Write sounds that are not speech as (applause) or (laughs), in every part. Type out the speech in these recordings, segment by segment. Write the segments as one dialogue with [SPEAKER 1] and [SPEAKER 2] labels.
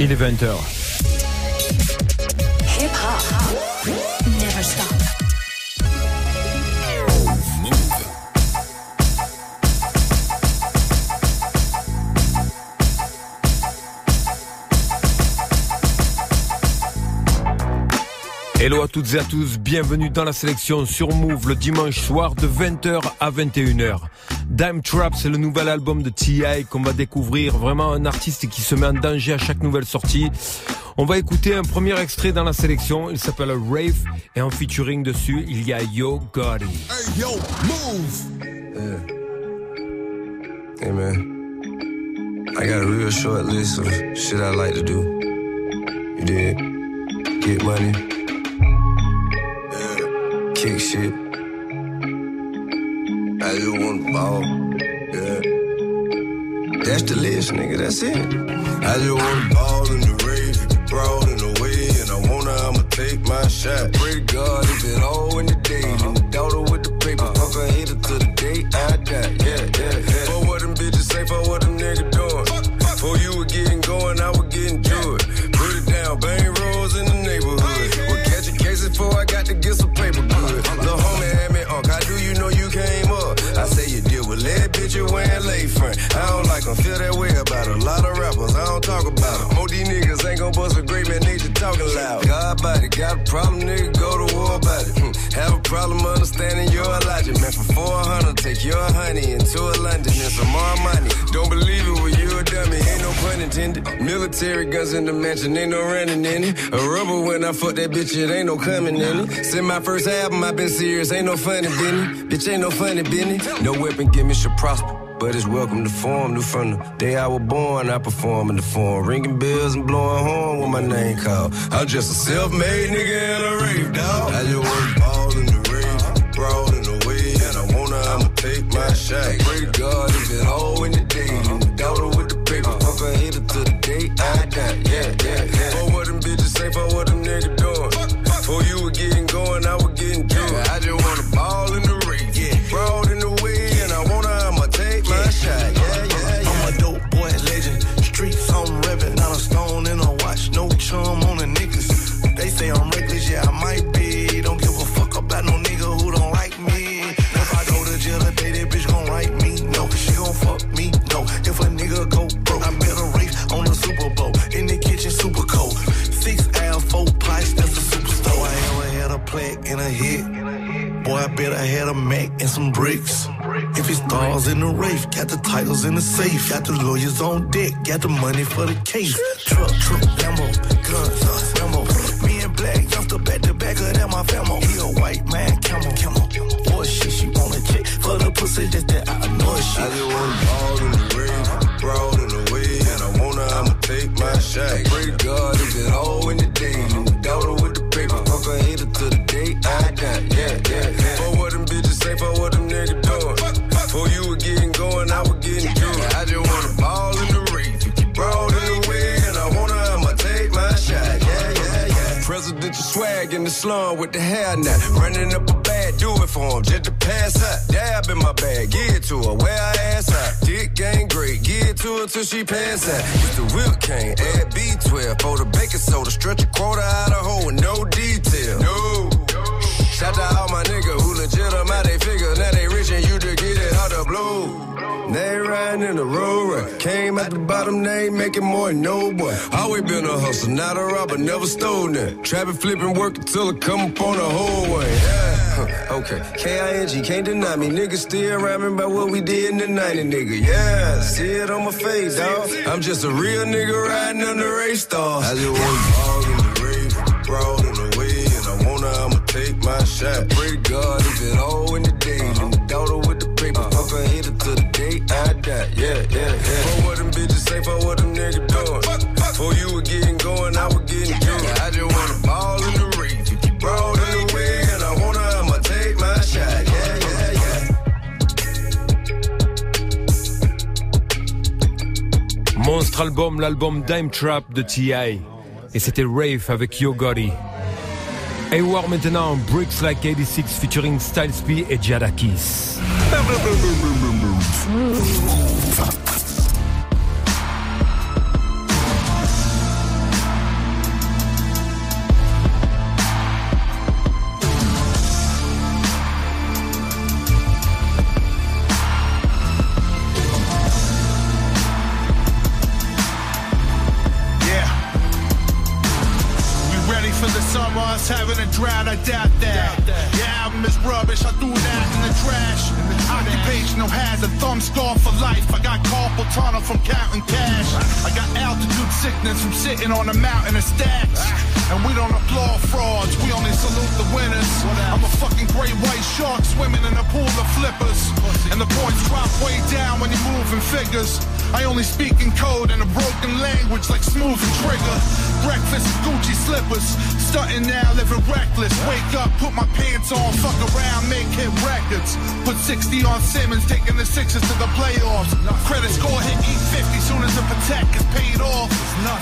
[SPEAKER 1] Il est 20h.
[SPEAKER 2] Hip hop never stop.
[SPEAKER 1] Hello à toutes et à tous, bienvenue dans la sélection sur Move le dimanche soir de 20h à 21h. Dime Trap, c'est le nouvel album de T.I. qu'on va découvrir, vraiment un artiste qui se met en danger à chaque nouvelle sortie. On va écouter un premier extrait dans la sélection, il s'appelle Rave et en featuring dessus, il y a Yo Gotti.
[SPEAKER 3] Hey, yo, move!
[SPEAKER 4] Yeah. Hey man, I got a real short list of shit I like to do. You did get money. Kick shit. I just want to ball, yeah. That's the list, nigga. That's it. I just want to ball in the you broad in the way, and I wanna, I'ma take my shot. Pray to God if it all in the day, uh-huh. then the daughter with the paper, uh-huh. fuck her hater to the day I die. Yeah, yeah, yeah. For what them bitches say, for what them niggas doing. For you were getting going, I was getting to it. Put it down, bang rolls in the neighborhood. We're catching cases before I I don't like them, feel that way about a lot of rappers, I don't talk about them. More these niggas ain't gon' bust a great man, nature talking loud. God body, got a problem, nigga, go to war about it. Hmm. Have a problem understanding your logic, man, for 400, take your honey into a London and some more money. Don't believe it when you a dummy, ain't no pun intended. Military guns in the mansion, ain't no running in it. A rubber when I fuck that bitch, it ain't no coming in it. Since my first album, i been serious, ain't no funny business. Bitch, ain't no funny business. No weapon, give me should prosper. But it's welcome to form, new from the day I was born. I perform in the form, ringing bells and blowing horn with my name called. I'm just a self-made nigga and a rave dog. I just want ball in the rave, broad in the way, and I wanna, I'ma take my shot. Pray to God if it all in the day, and the daughter with the paper, fuck her hater to the day I die. Yeah, yeah, yeah. For what them bitches say, for what them niggas
[SPEAKER 5] hit. Boy, I bet I had a Mac and some bricks. If it stars in the race, got the titles in the safe, got the lawyers on deck, got the money for the case. Truck, truck, Lambo, guns, uh, Rambo. Me and Black, youngster back to back of that my famo. He a white man, camel, camel. Boy, shit, she wanna check for the pussy, that's that I know shit.
[SPEAKER 4] I just want ball in the rave, broad in the way, and I wanna, I'ma take my shot. Pray God if it all in the day, for what them niggas doing. For you were getting going, I was getting it. I just wanna ball in the rave, broad in the way, and I wanna, I'ma take my shot. Yeah, yeah, yeah. Presidential swag in the slum with the hair net. Running up a bag, do it for him, just to pass out. Dab in my bag, give it to her, where I ass out. Dick ain't great, give it to her till she pass out. Use the whip cane, add B12 for the baking soda. Stretch a quarter out of hole with no detail. No. Shout out all my niggas who legit them out they figure. Now they rich and you just get it out the blue. They riding in the road. Came at the bottom, they ain't making more than no boy. Always been a hustler, not a robber, never stole that. Trapping, flipping, work until it come up on the whole way. Yeah. (laughs) Okay, K-I-N-G, can't deny me. Niggas still rapping about what we did in the 90, nigga. Yeah, see it on my face, dawg. I'm just a real nigga riding under race stars. I just want ball in the rave, broad in the my shot. Pray to God if it all in the day, and the daughter with the paper, fuck her hater to the day I die. Yeah, yeah, yeah. For what them bitches say, for what them niggas doing. For you were getting going, I was getting to it. I just wanna ball in the rave, broad in the way, and I wanna, I'ma take my shot. Yeah, yeah, yeah.
[SPEAKER 1] Monstre album, l'album Dime Trap de T.I. Et c'était Rave avec Yo Gotti. War maintenant, Bricks Like 86 featuring Styles P et Jadakis.
[SPEAKER 6] having tunnel from counting cash. I got altitude sickness from sitting on a mountain of stacks. And we don't applaud frauds, we only salute the winners. I'm a fucking great white shark swimming in a pool of flippers. And the points drop way down when you're moving figures. I only speak in code in a broken language like smooth and trigger. Breakfast Gucci slippers. Stunting now, living reckless. Wake up, put my pants on, fuck around, make hit records. Put 60 on Simmons, taking the Sixers to the playoffs. Credit score hit E50 soon as the protect is paid off.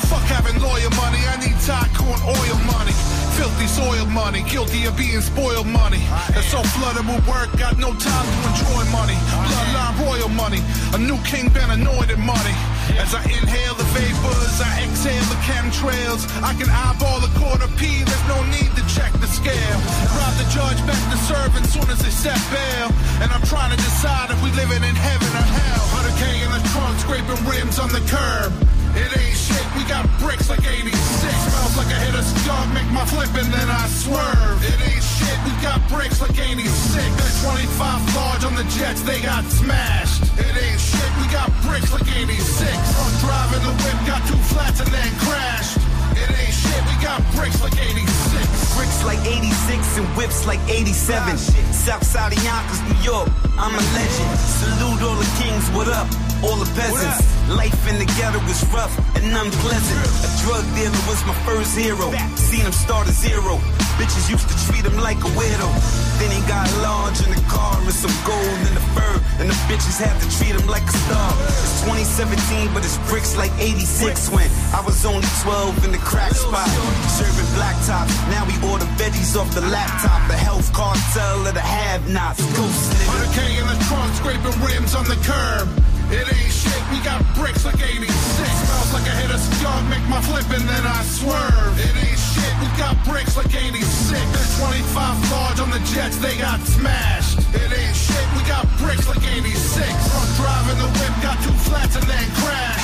[SPEAKER 6] Fuck having lawyer money, I need tycoon oil money. Filthy soil money, guilty of being spoiled money. That's so flooded with work, got no time to enjoy money. Bloodline royal money, a new king been anointed money. As I inhale the vapors, I exhale the chemtrails. I can eyeball a quarter P, there's no need to check the scale. Rob the judge back to serve soon as they set bail. And I'm trying to decide if we living in heaven or hell. 100K in the trunk, scraping rims on the curb. It ain't shit, we got bricks like 86. Smells like I hit a skunk, make my flip and then I swerve. It ain't shit, we got bricks like 86. Got 25 large on the jets, they got smashed. It ain't shit, we got bricks like 86. I'm driving the whip, got two flats and then crashed. It ain't shit, we got bricks like 86.
[SPEAKER 7] Bricks like 86 and whips like 87. Southside of Yonkers, New York, I'm a legend. Salute all the kings, what up? All the peasants. Life in the ghetto was rough and unpleasant. A drug dealer was my first hero. Seen him start at zero. Bitches used to treat him like a widow. Then he got large in the car and some gold in the fur. And the bitches had to treat him like a star. It's 2017, but it's bricks like 86 when I was only 12 in the crack spot. Serving black top. Now we order veggies off the laptop. The health cartel of the. Ghost nigga.
[SPEAKER 6] 100K in the trunk, scraping rims on the curb. Make my flip and then I swerve. It ain't shit, we got bricks like 86. There's 25 large on the jets, they got smashed. It ain't shit, we got bricks like 86. Drunk driving the whip, got two flats and then crash.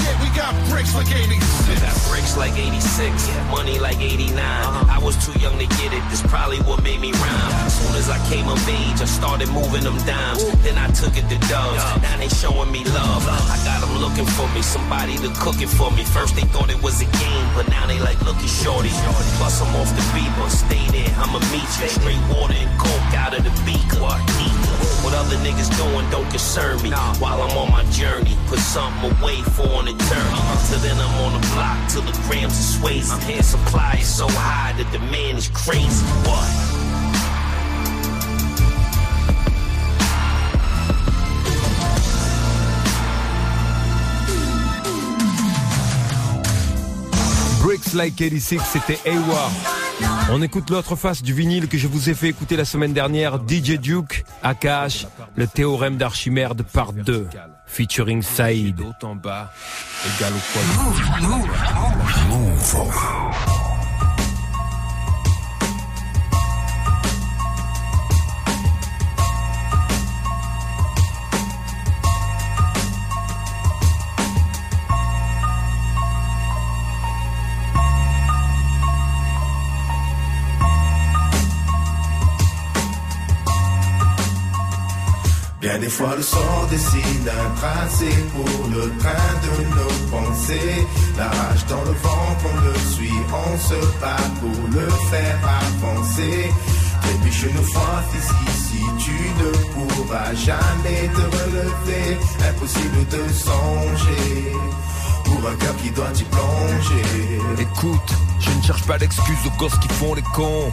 [SPEAKER 6] Shit, we got bricks like 86.
[SPEAKER 8] Got bricks like 86, money like 89. Uh-huh. I was too young to get it, this probably what made me rhyme. As soon as I came of age, I started moving them dimes. Then I took it to dubs, now they showing me love. I got them looking for me, somebody to cook it for me. First they thought it was a game, but now they like looking shorty. Plus I'm off the beaver, stay there, I'ma meet you. Straight water and coke out of the beaker. What other niggas doing don't concern me. While I'm on my journey, put something away for an eternity. Till then I'm on the block, till the grams are sways. I'm here supply is so high, the demand is crazy. What?
[SPEAKER 1] Bricks Like 86, c'était Hayward. On écoute l'autre face du vinyle que je vous ai fait écouter la semaine dernière, DJ Duke, Akash, le théorème d'Archimède part 2, featuring Saïd.
[SPEAKER 9] Bien des fois le sort dessine un tracé pour le train de nos pensées. La rage dans le ventre, on le suit, on se bat pour le faire avancer. Trébuche fois ici, si tu ne pourras jamais te relever, impossible de songer. Pour un cœur qui doit y plonger.
[SPEAKER 1] Écoute, je ne cherche pas d'excuses aux gosses qui font les cons.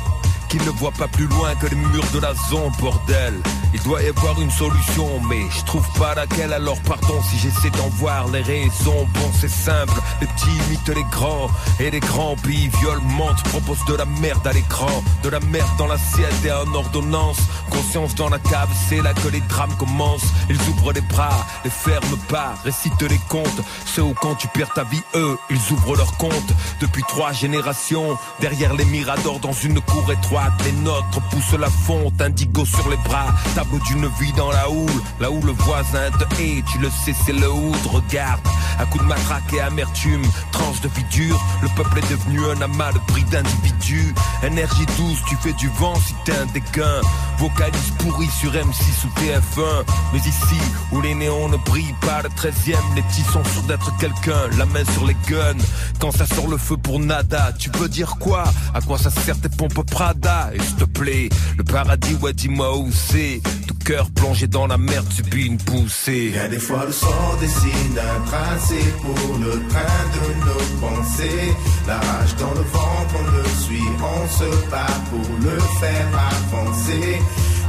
[SPEAKER 1] Qui ne voit pas plus loin que les murs de la zone, bordel. Il doit y avoir une solution, mais je trouve pas laquelle, alors pardon si j'essaie d'en voir les raisons. Bon, c'est simple, les petits imitent les grands, et les grands pays violent, mentent, proposent de la merde à l'écran, de la merde dans l'assiette et en ordonnance. Conscience dans la cave, c'est là que les drames commencent. Ils ouvrent les bras, les ferment pas, récitent les contes. Ceux où quand tu perds ta vie, eux, ils ouvrent leurs comptes. Depuis trois générations, derrière les miradors dans une cour étroite, les nôtres poussent la fonte, indigo sur les bras, table d'une vie dans la houle, là où le voisin te hait, tu le sais, c'est le hood, regarde, à coup de matraque et amertume, tranche de vie dure, le peuple est devenu un amas de prix d'individus, énergie douce, tu fais du vent si t'es un déquin, vocalise pourri sur M6 ou TF1, mais ici, où les néons ne brillent pas, le 13 e les petits sont sûrs d'être quelqu'un, la main sur les guns, quand ça sort le feu pour nada, tu veux dire quoi? À quoi ça sert tes pompes Prada? Et s'il te plaît, le paradis, ouais dis-moi où c'est. Tout cœur plongé dans la merde subit une poussée.
[SPEAKER 9] Bien des fois le sort dessine un tracé pour le train de nos pensées. La rage dans le ventre, on le suit, on se bat pour le faire avancer.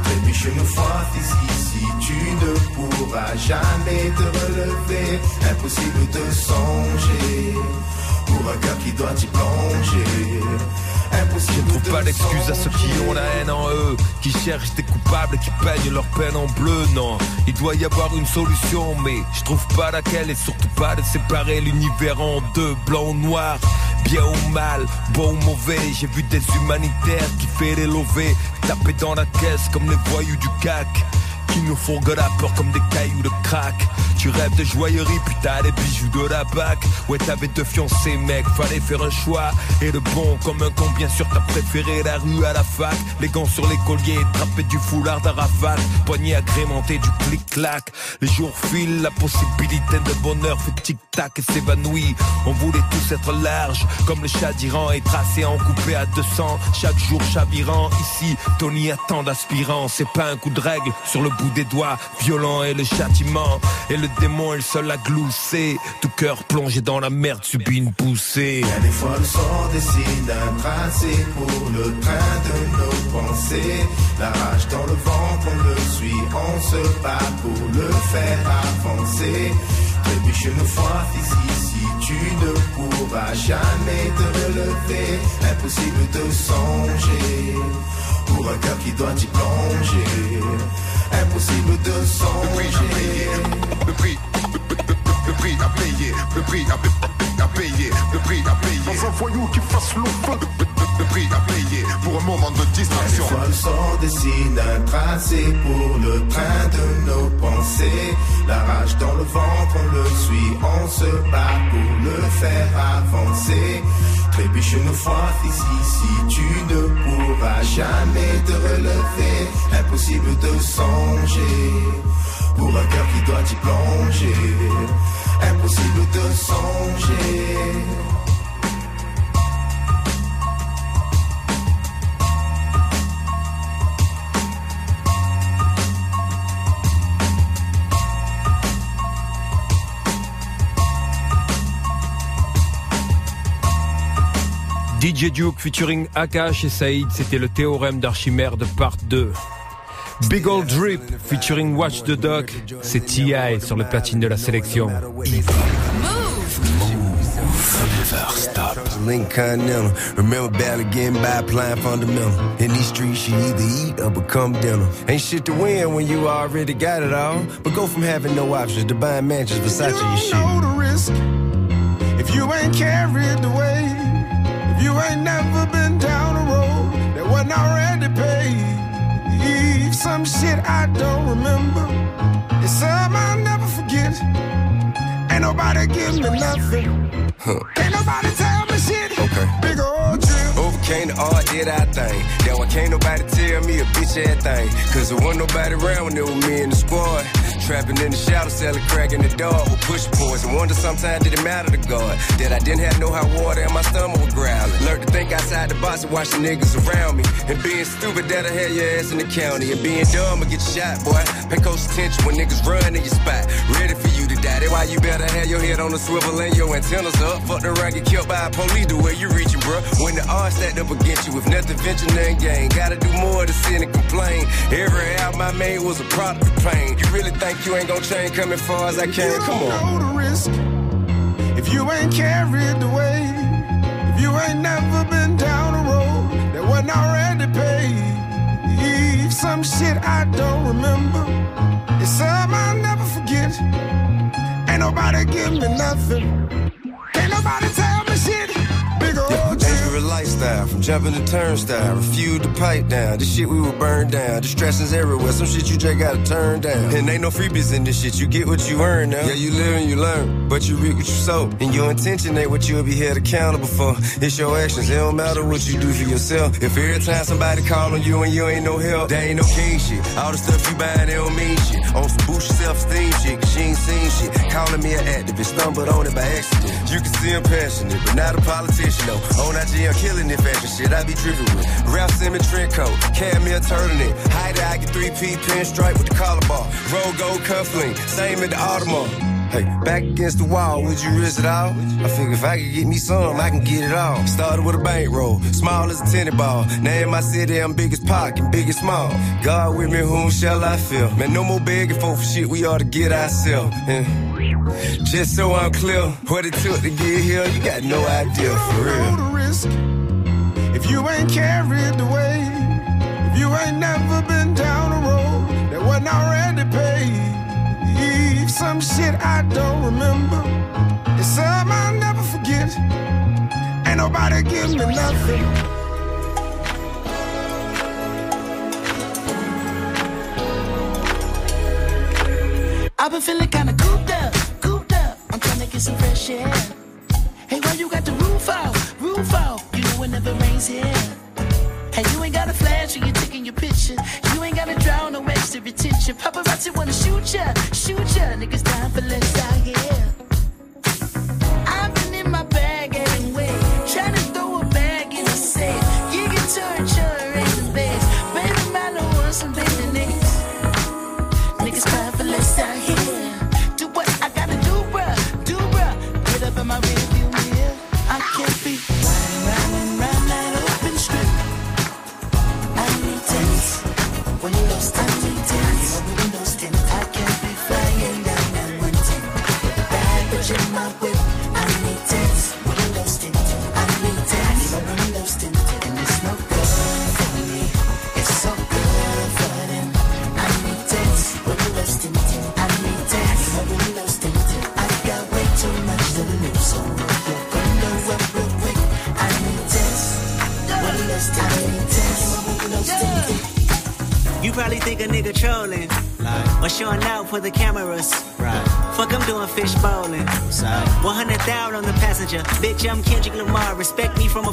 [SPEAKER 9] Trébuche une fois ici, tu ne pourras jamais te relever Impossible de songer. Pour un cœur qui doit y plonger.
[SPEAKER 1] Je trouve pas d'excuse à ceux qui ont la haine en eux, qui cherchent des coupables, qui peignent leur peine en bleu. Non, il doit y avoir une solution, mais je trouve pas laquelle et surtout pas de séparer l'univers en deux, blanc ou noir. Bien ou mal, bon ou mauvais, j'ai vu des humanitaires qui fait les taper dans la caisse comme les voyous du CAC. Qui nous fourguent la peur comme des cailloux de crack. Tu rêves de joaillerie, puis t'as les bijoux de la bac. Ouais t'avais deux fiancés mec, fallait faire un choix. Et le bon comme un con, bien sûr t'as préféré la rue à la fac. Les gants sur les colliers, trapper du foulard d'Arafat Poignée agrémentée du clic-clac. Les jours filent, la possibilité de bonheur fait tic-tac et s'évanouit. On voulait tous être larges, comme le chat d'Iran Et tracé en coupé à 200, chaque jour chavirant Ici, Tony attend d'aspirant, c'est pas un coup de règle sur le bout des doigts, violent est le châtiment, et le démon est le seul à glousser. Tout cœur plongé dans la merde subit une poussée.
[SPEAKER 9] Bien des fois le sort dessine un tracé pour le train de nos pensées. La rage dans le ventre, on le suit, on se bat pour le faire avancer. Trébuche une fois ici, tu ne pourras jamais te relever. Impossible de songer pour un cœur qui doit y plonger. Impossible de songer.
[SPEAKER 6] Le prix, à payer, le prix à, à payer, le prix à payer. Dans un voyou qui fasse le feu, le prix à payer pour un moment de distraction.
[SPEAKER 9] fois le sort dessine un tracé pour le train de nos pensées. La rage dans le ventre, on le suit, on se bat pour le faire avancer. Trébuche une fois ici, si tu ne pourras jamais te relever. Impossible de songer pour un cœur qui doit y plonger. Impossible de songer.
[SPEAKER 1] DJ Duke featuring Akash et Saïd, c'était le théorème d'Archimède part 2. Big Old Drip featuring Watch the Dog, c'est T.I. sur le platine de la sélection.
[SPEAKER 5] Link Continental. Remember barely getting by applying fundamental. In these streets, you either eat or become dinner. Ain't shit to win when you already got it all. But go from having no options to buying mansions, Versace, your shit.
[SPEAKER 6] know the risk if you ain't carried the weight. If you ain't never been down a road that wasn't already paved. Some shit I don't remember. It's some I'll never forget. Ain't nobody give me nothing. Ain't nobody tell me shit.
[SPEAKER 5] Okay.
[SPEAKER 6] Big old drip.
[SPEAKER 5] Overcame the odd, did I thing. Then why can't nobody tell me a bitch that thing? Cause there wasn't nobody around when it was me and the squad.
[SPEAKER 4] Trapping in the shadow, selling crack in the dark with push poison. Wonder sometimes did it matter to God that I didn't have no hot water and my stomach was growling. Learned to think outside the box and watch the niggas around me. And being stupid that'll have your ass in the county. And being dumb will get shot, boy. Pay close attention when niggas run in your spot. Ready for you to die. That's why you better have your head on the swivel and your antennas up. Fuck the run, get killed by a police the way you reaching, bro. When the odds stacked up against you, if nothing venture, nothing gain. Gotta do more to sin and complain. Every album I made was a product of pain. You really think you ain't gonna change coming far as I can?
[SPEAKER 10] You
[SPEAKER 4] Come on.
[SPEAKER 10] know the risk if you ain't carried away. If you ain't never been down a road that wasn't already paved. Some shit I don't remember. It's some I'll never forget. Ain't nobody give me nothing.
[SPEAKER 4] Lifestyle, from jumping the turnstile, refuse to pipe down. This shit we were burned down. Distractions everywhere, some shit you just gotta turn down. And ain't no freebies in this shit, you get what you earn now. Yeah, you live and you learn, but you reap what you sow. And your intention ain't what you'll be held accountable for. It's your actions, it don't matter what you do for yourself. If every time somebody call on you and you ain't no help, that ain't no king shit. All the stuff you buying, they don't mean shit. On some boost self-esteem shit, cause she ain't seen shit. Calling me an activist, stumbled on it by accident. You can see I'm passionate, but not a politician though. On IG, I'm killing it fashion shit I be tripping with. Raf Simons trend coat, Camille turtleneck. Hide I get 3P pinstripe with the collar bar. Roll gold cufflink, same at the Audemars. Hey, back against the wall, would you risk it all? I figure if I could get me some, I can get it all. Started with a bankroll, small as a tennis ball. Now in my city, I'm biggest pocket, biggest small. God with me, whom shall I feel? Man, no more begging for shit, we ought to get ourselves. And just so I'm clear, what it took to get here, you got no idea for real.
[SPEAKER 10] If you ain't carried the away. If you ain't never been down a road that wasn't already paved. Some shit I don't remember. It's some I'll never forget. Ain't nobody give me nothing.
[SPEAKER 11] I've been feeling kinda cooped up, cooped up. I'm trying to get some fresh air. Hey, why you got the roof out, roof out? Know it never rains here. Hey, you ain't got a flash when you're taking your picture. You ain't gotta drown no extra retention. Paparazzi wanna shoot ya, shoot ya. Niggas dying for less out here. I've been in my bag anyway. Trying to throw a bag in the safe. You can turn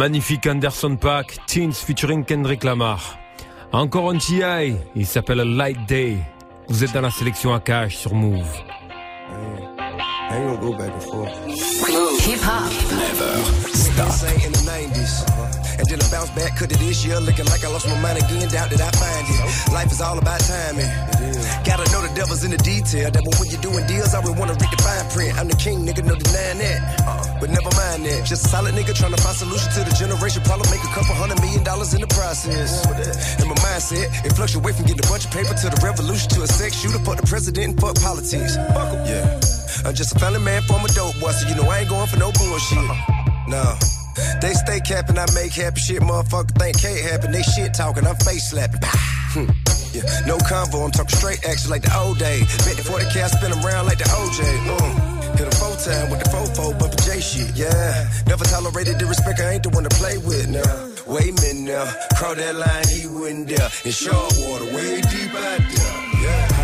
[SPEAKER 1] Magnifique Anderson Pack, Teens featuring Kendrick Lamar. Encore un TI, il s'appelle Light Day. Vous êtes dans la sélection à cash sur Move.
[SPEAKER 4] I ain't gonna go back and forth.
[SPEAKER 2] Hip hop.
[SPEAKER 4] Never stop. In the 90s. And then I bounce back, cut it this year, looking like I lost my mind again. Doubt that I find it. Life is all about timing. Gotta know the devil's in the detail. That when you're doing deals, I would wanna read the fine print. I'm the king, nigga, no denying that. Uh, but never mind that. Just a solid nigga trying to find solution to the generation problem. Make a couple hundred million dollars in the process. And my mindset, it fluctuates from getting a bunch of paper to the revolution to a sex shooter. Fuck the president and fuck politics. Fuck 'em. Yeah. I'm just a family man from a dope boy, so you know I ain't going for no bullshit. Uh-huh. No. They stay capping, I make happy shit. Motherfucker think can't happen. They shit talking, I'm face slapping. Hmm. Yeah, no convo, I'm talking straight action like the old days. Bet the 40k, I spin 'em round like the OJ. Mm. Hit a full time with the fofo, the J shit, yeah. Never tolerated the respect, I ain't the one to play with now. Wait a minute now, cross that line, he wouldn't dare. In short water, way deep out there, yeah.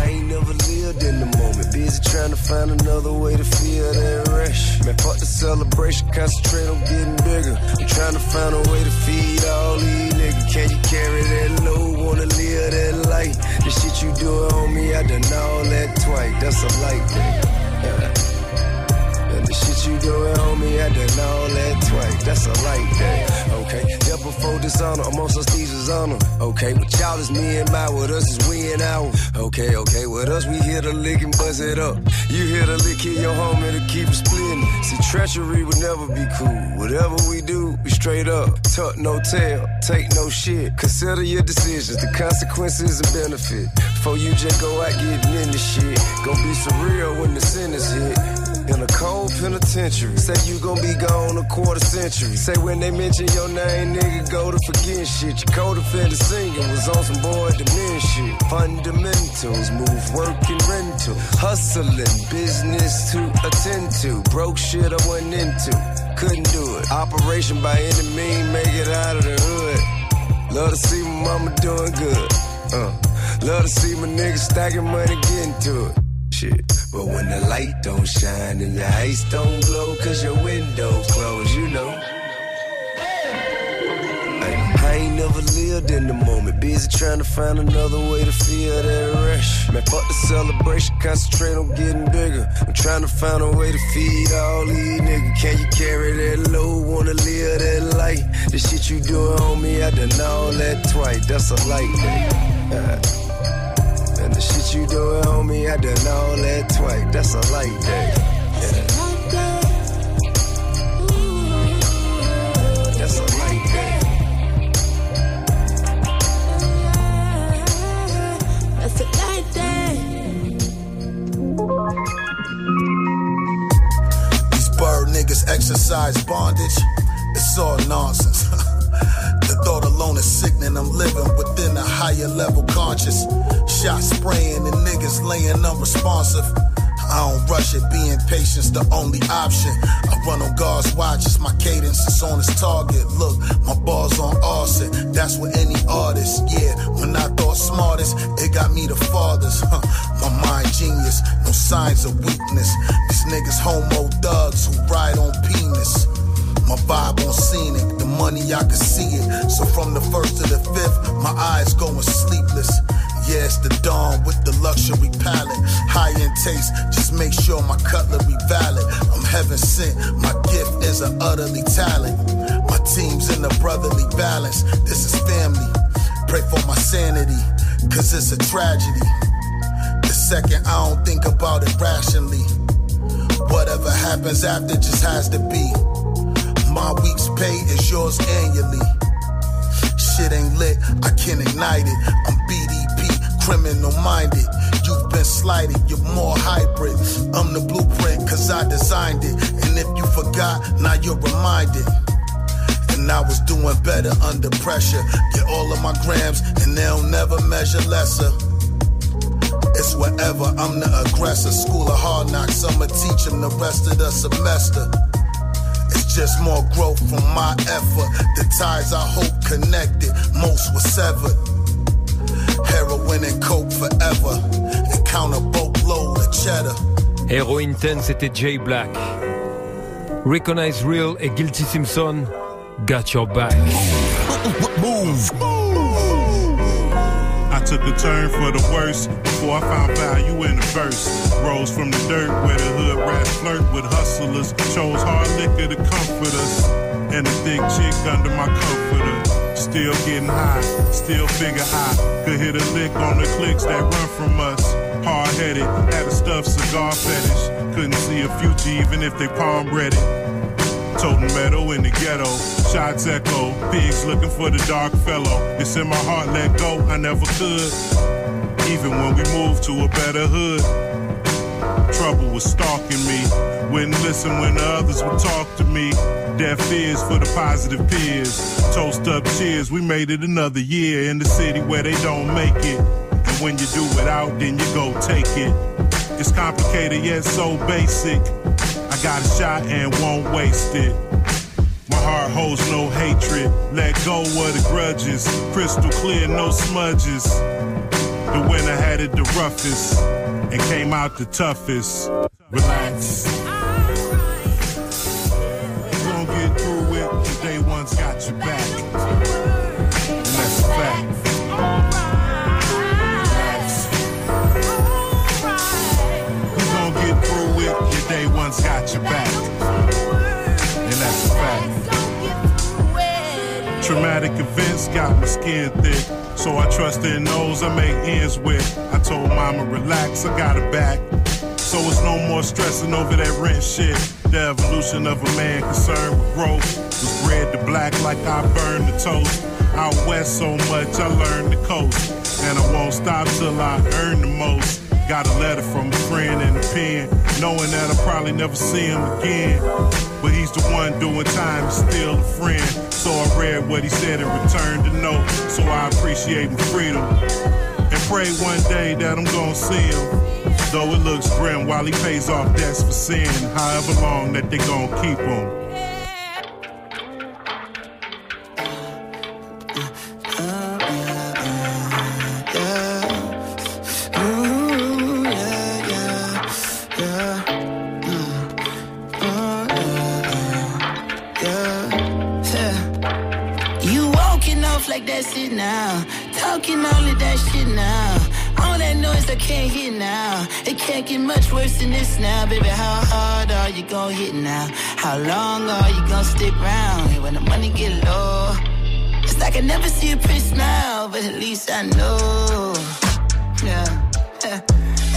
[SPEAKER 4] Lived in the moment, busy trying to find another way to feel that rush. Man, fuck the celebration, concentrate on getting bigger. I'm trying to find a way to feed all these niggas. Can you carry that load? Wanna live that life? The shit you on me, I done all that twice. That's a light thing. Yeah. The shit you doing on me, I done all that twice. That's a light day. Okay, yeah, before dishonor, us thieves is honor. Okay, with y'all is me and my, with us is we and our. Okay, okay, with us we here to lick and buzz it up. You here to lick, kill your homie to keep it splitting. See, treachery would never be cool. Whatever we do, we straight up. Tuck no tail, take no shit. Consider your decisions, the consequences and benefit. Before you just go out getting into shit. Gonna be surreal when the sentence hit. In a cold penitentiary. Say you gon' be gone a quarter century. Say when they mention your name, nigga, go to forgetting shit. Your co-defendant singing was on some boy dementia shit. Fundamentals, move work and rental. Hustling, business to attend to. Broke shit I wasn't into. Couldn't do it. Operation by any means, make it out of the hood. Love to see my mama doing good. Uh, love to see my niggas stacking money, getting to it. Shit. But when the light don't shine and the ice don't glow, cause your window closed, you know. I ain't never lived in the moment. Busy trying to find another way to feel that rush. Man, fuck the celebration, concentrate on getting bigger. I'm trying to find a way to feed all these niggas. Can you carry that load? Wanna live that life? The shit you doing on me, I done all that twice. That's a light. Uh, and the shit you doing on me, I done all that twice. That's a light day. Yeah. That's a light day.
[SPEAKER 11] That's a light day.
[SPEAKER 12] These bird niggas exercise bondage. It's all nonsense. Thought alone is sickening. I'm living within a higher level conscious. Shot spraying and niggas laying unresponsive. I don't rush it, being patient's the only option. I run on God's watch, it's my cadence, is on its target. Look, my ball's on arson, that's what any artist, yeah. When I thought smartest, it got me the farthest. Huh. My mind genius, no signs of weakness. These niggas homo thugs who ride on penis. My vibe on scenic, money I can see it. So from the first to the fifth, my eyes going sleepless. Yeah, the dawn with the luxury palette. High in taste, just make sure my cutlery valid. I'm heaven sent, my gift is an utterly talent. My team's in a brotherly balance. This is family. Pray for my sanity, cause it's a tragedy. The second I don't think about it rationally. Whatever happens after just has to be. My week's pay is yours annually. Shit ain't lit, I can't ignite it. I'm BDP, criminal minded. You've been slighted, you're more hybrid. I'm the blueprint, cause I designed it. And if you forgot, now you're reminded. And I was doing better under pressure. Get all of my grams, and they'll never measure lesser. wherever. I'm the aggressor. School of hard knocks, I'ma teach them the rest of the semester. It's just more growth from my effort. The ties I hope connected, most were severed. Heroin and coke forever. And count a boatload of cheddar.
[SPEAKER 1] Heroin 10, c'était Jai Black. Recognize Ali et Guilty Simpson, Got Your Back.
[SPEAKER 13] Mouv'.
[SPEAKER 14] I took a turn for the worse before I found value in the verse. Rose from the dirt where the hood rats flirt with hustlers. Chose hard liquor to comfort us. And a thick chick under my comforter. Still getting high, still figure high. could hit a lick on the clicks that run from us. Hard headed, had a stuffed cigar fetish. Couldn't see a future even if they palm read it. Totem metal in the ghetto, shots echo. Pigs looking for the dark fellow. It's in my heart, let go, I never could. Even when we moved to a better hood, trouble was stalking me. Wouldn't listen when the others would talk to me. Deaf ears for the positive peers. Toast up, cheers, we made it another year in the city where they don't make it. And when you do it out, then you go take it. It's complicated yet so basic. I got a shot and won't waste it. My heart holds no hatred. Let go of the grudges. Crystal clear, no smudges. The winner had it the roughest and came out the toughest. Relax. You gon' get through it. The day one's got your back. And that's a fact. Relax. You gon' get through it. Your day one's got your back. Traumatic events got my skin thick. So I trust in those I make ends with. I told mama, relax, I got it back. So it's no more stressing over that rent shit. The evolution of a man concerned with growth was bred to black like I burned the toast. Out west so much I learned the coast. And I won't stop till I earn the most. Got a letter from a friend in the pen, knowing that I'll probably never see him again. But he's the one doing time, still a friend. So I read what he said and returned the note. So I appreciate my freedom. And pray one day that I'm gonna see him. Though it looks grim while he pays off debts for sin, however long that they gonna keep him.
[SPEAKER 11] Now. Talking all of that shit now. All that noise I can't hear now. It can't get much worse than this now, baby. How hard are you gonna hit now? How long are you gonna stick around when the money get low? It's like I never see a pretty smile, but at least I know. Yeah. yeah.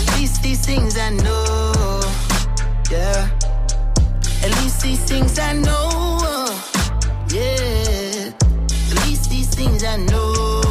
[SPEAKER 11] At least these things I know. Yeah. At least these things I know. Yeah. At least these things I know.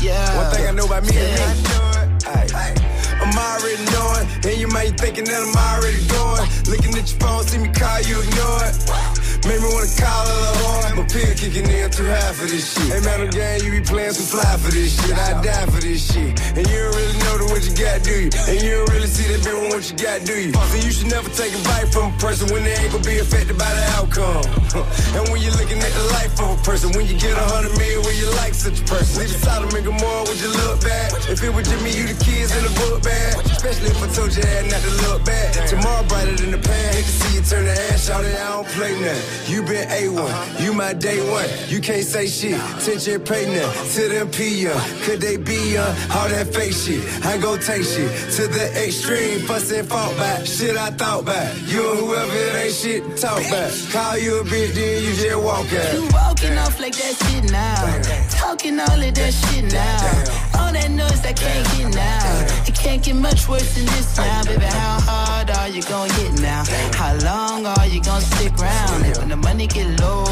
[SPEAKER 11] Yeah.
[SPEAKER 4] One thing I know about me and
[SPEAKER 11] Yeah,
[SPEAKER 4] me. Aye. I'm already knowing, and you might thinking that I'm already going. Looking at your phone, see me call you, ignore it. Made me wanna call it a horn. My pill kicking in too high for this shit. Hey man, I'm game, you be playing too fly for this shit. I die for this shit. And you don't really know what you got, do you? And you don't really see that bit with what you got, do you? So you should never take a bite from a person when they ain't gonna be affected by the outcome. (laughs) and when you're looking at the life of a person, when you get a hundred million, when you like such a person. Leave Sodom and Gomorrah, would you look back? If it was just me, you the kids in the book bag. Especially if I told you I had not to look back. Tomorrow brighter than the past. Hate to see you turn the ass out and I don't play nothing. You been A1, you my day one. You can't say shit, tension pay nothing. To them P young, could they be young? All that fake shit, I gon' take shit to the extreme. Fuss fought back, shit I thought back. You and whoever it ain't shit, talk back. Call you a bitch, then you just walk out.
[SPEAKER 11] You walking off like that shit now. Talking all of that shit now. All that noise I can't get now. It can't get much worse than this now, baby. How hard are you gonna hit now? How long are you gonna stick around? When the money get low,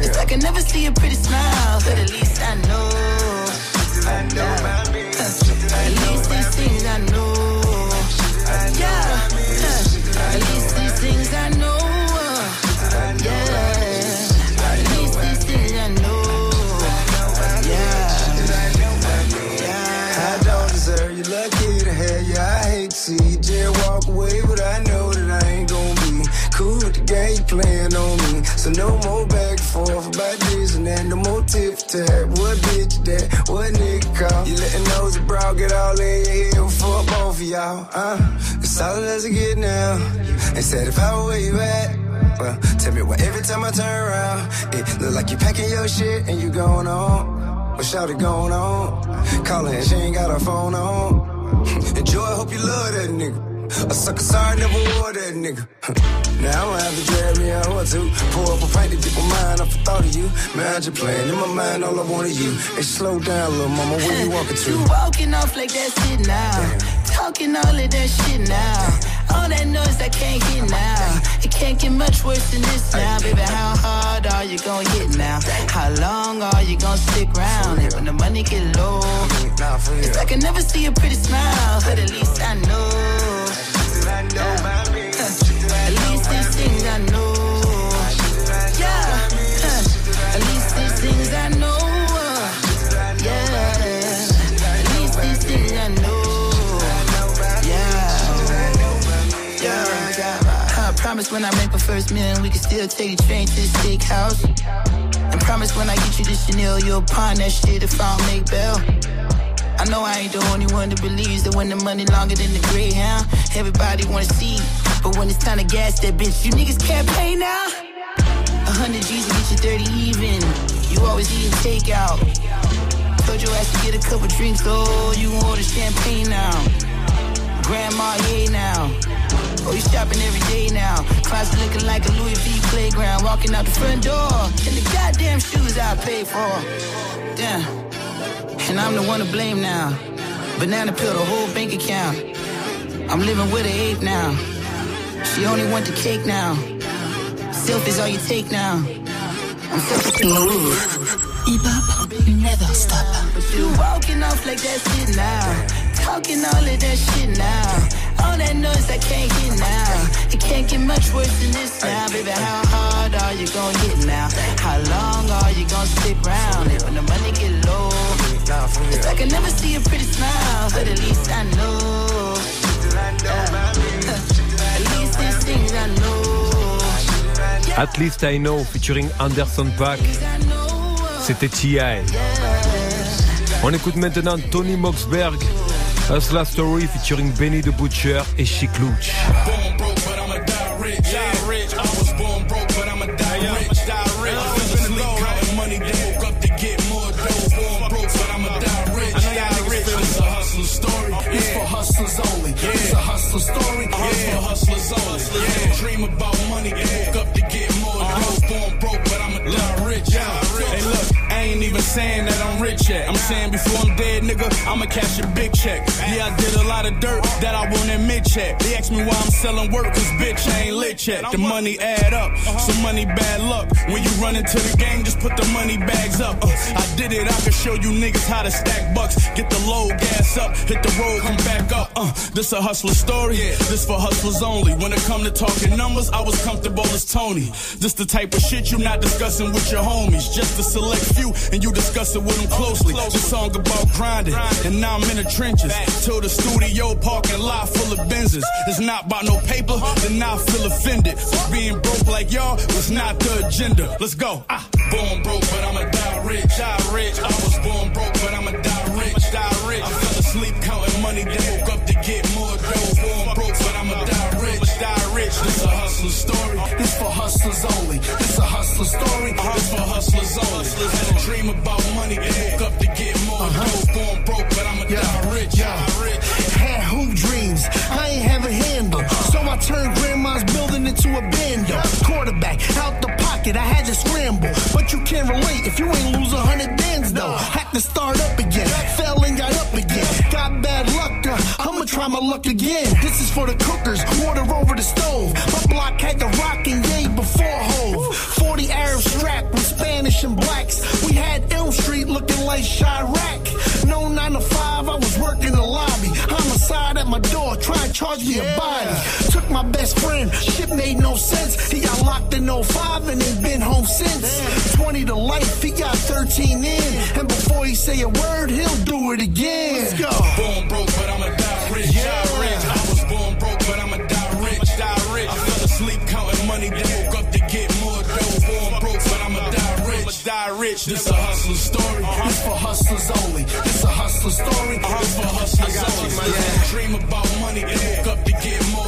[SPEAKER 11] it's like I never see a pretty smile, but at least I know. At least these things I know. Yeah. At least these things I know.
[SPEAKER 15] So no more back and forth about this and that, no more tip tap. What bitch that? What nigga? You letting nosy bro get all in your head, fuck both of y'all. Uh, it's solid as it get now. They said if I were where you at. Well, tell me why every time I turn around, it look like you packing your shit and you going on. What shout it going on? Calling, she ain't got her phone on. (laughs) Enjoy, hope you love that nigga. I suck a sorry, never wore that nigga. now I'ma have to drag me out or two. Pour up a pint to get my mind off the thought of you. Man, I just playing in my mind, all I wanted you. Hey, slow down, little mama, where you walking to?
[SPEAKER 11] You walking off like that shit now. Talking all of that shit now. All that noise I can't get now. It can't get much worse than this now, baby. How hard are you gonna hit now? How long are you gonna stick around? And when the money get low, it's like I can never see a pretty smile, but at least I know. At least these things I know. Yeah. At least these things I know. Yeah. At least these things I know. Yeah. Yeah. I promise when I make my first million, we can still take a train to the steakhouse. And promise when I get you the Chanel, you'll pawn that shit if I don't make bail. I know I ain't the only one that believes that when the money longer than the Greyhound, everybody wanna see. But when it's time to gas that bitch, you niggas can't pay now. A hundred G's to get you 30 even. You always eating takeout. Told your ass to get a couple drinks, oh, you order champagne now. Grandma, yeah now. Oh, you shopping every day now. Closet looking like a Louis V playground. Walking out the front door. And the goddamn shoes I paid for. Damn. And I'm the one to blame now. Banana pill the whole bank account. I'm living with an ape now. She only want the cake now. Selfies all you take now. I'm.
[SPEAKER 2] Move. Hip-hop never stop.
[SPEAKER 11] But you walking off like that shit now. Talking all of that shit now. All that noise I can't hear now. It can't get much worse than this now, baby. How hard are you gonna hit now? How long are you gonna stick around? When the money get low, it's like I never see a pretty smile, but at least I know. Yeah. At least these things I know.
[SPEAKER 1] At least I know featuring Anderson Pack. C'était T.I. On écoute maintenant Tony Moxberg. Hustler Story featuring Benny the Butcher et Chic Luch.
[SPEAKER 16] Hustler story. For hustlers only. Yeah. Dream about money, then woke up saying that I'm rich yet. I'm saying before I'm dead, nigga, I'ma cash a big check. Yeah, I did a lot of dirt that I won't admit yet. They ask me why I'm selling work, cause bitch, I ain't lit yet. The money add up, so money bad luck. When you run into the game, just put the money bags up. Uh, I did it, I can show you niggas how to stack bucks. Get the low gas up, hit the road, come back up. Uh, this a hustler story, this for hustlers only. When it come to talking numbers, I was comfortable as Tony. This the type of shit you not discussing with your homies. Just a select few, and you discuss it with them closely. This song about grinding, and now I'm in the trenches. Till the studio parking lot full of Benzes. It's not about no paper, then I feel offended. But being broke like y'all was not the agenda. Let's go. Ah. Born broke, but I'ma die rich. Die rich. I was born broke, but I'ma die rich. Die rich. I fell asleep counting money, then woke up story. This for hustlers only. This a hustler story. This for hustlers only. Had a dream about money, woke up to get more uh-huh. dough. Born broke, but I'ma die rich. Die rich.
[SPEAKER 17] Had hoop dreams, I ain't have a handle. So I turned grandma's building into a bando. Quarterback, out the pocket, I had to scramble. But you can't relate if you ain't lose a hundred bands though. Had to start up again, try my luck again. This is for the cookers, water over the stove. My block had the rock and yay before Hove. 40 Arab strapped with Spanish and blacks. We had Elm Street looking like Chirac. No 9 to 5, I was working the lobby. Homicide at my door, try and charge me a body. Took my best friend, shit made no sense. He got locked in 05 and ain't been home since. 20 to life, he got 13 in. And before he say a word, he'll do it again. Let's go rich. Yeah. Die rich.
[SPEAKER 16] I was born broke, but I'ma die rich. Die rich. I fell asleep counting money, then woke up to get more dough. Born broke, but I'ma die rich. Die rich. This a hustler story. Uh-huh. This for hustlers only. This a hustler story. Uh-huh. This for hustlers I got only. My yeah. dream about money, then woke up to get more.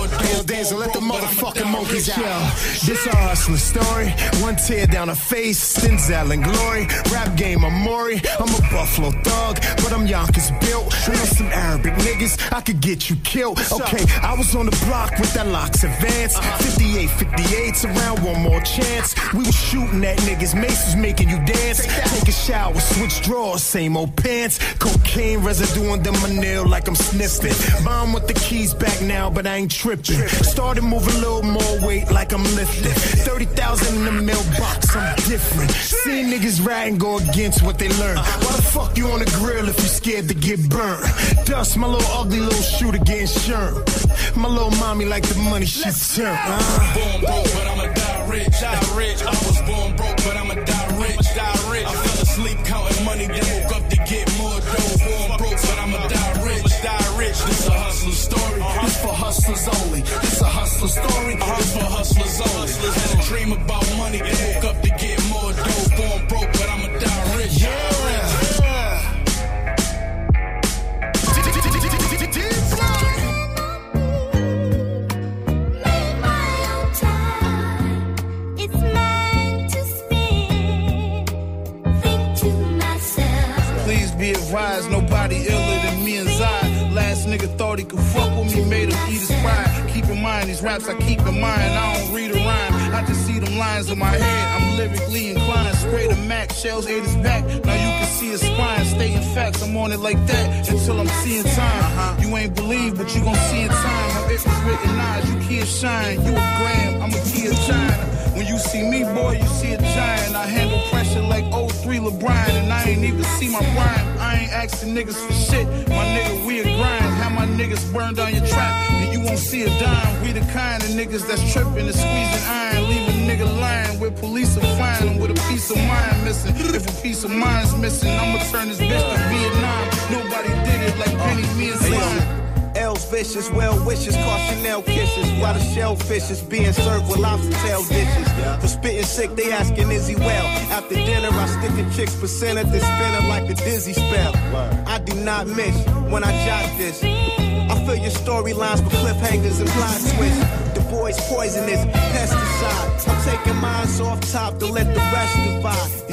[SPEAKER 17] Dance and let the motherfucking monkeys out. This a hustler story. One tear down a face, Denzel and glory. Rap game, I'm Maury. I'm a Buffalo thug, but I'm Yonkers built. You know some Arabic niggas, I could get you killed. Okay, I was on the block with that locks advance. Uh-huh. 58, 58's around one more chance. We was shooting at niggas, Mace was making you dance. Take a shower, switch drawers, same old pants. Cocaine residue under my nail like I'm sniffing. Mom with the keys back now, but I ain't tripping. Started moving a little more weight like I'm lifting. 30,000 in the mailbox, I'm different. Seeing niggas ride and go against what they learn. Why the fuck you on the grill if you scared to get burnt? Dust my little ugly little shooter getting shurned. My little mommy like the money she turned. Uh.
[SPEAKER 16] Born broke, but I'ma die rich. Die rich. I was born broke, but I'ma die rich. Die rich. I fell asleep counting money, then hustlers only. This a hustler story. This for hustlers only. Had a dream about money, woke
[SPEAKER 18] thought he could fuck with me, made him eat his pride. Keep in mind, these raps I keep in mind, I don't read a rhyme. I just see them lines in my head, I'm lyrically inclined. Spray the Mac, shells ate his back. Now you can see his spine, Stay in facts. I'm on it like that until I'm seeing time. You ain't believe, but you gon' see in time. My it was written eyes, you can't shine. You a gram, I'm a key of China. When you see me, boy, you see a giant. I handle pressure like 03 LeBron, and I ain't even see my prime. I ain't asking niggas for shit. My nigga, we a grind. Have my niggas burn down your trap, and you won't see a dime. We the kind of niggas that's tripping and squeezing iron. Leave a nigga lying where police will find him with a piece of mind missing. If a piece of mind's missing, I'ma turn this bitch to Vietnam. Nobody did it like Penny, me and Slime.
[SPEAKER 19] L's vicious, well wishes, caught Chanel kisses. While the shellfish is being served with lobster tail dishes. For spitting sick, they asking is he well. After dinner, I stick a chick's percent at the spinner like a dizzy spell. I do not miss when I jot this. I fill your storylines with cliffhangers and plot twists. The boy's poisonous, pesticide. I'm taking mine off top to let the rest divide.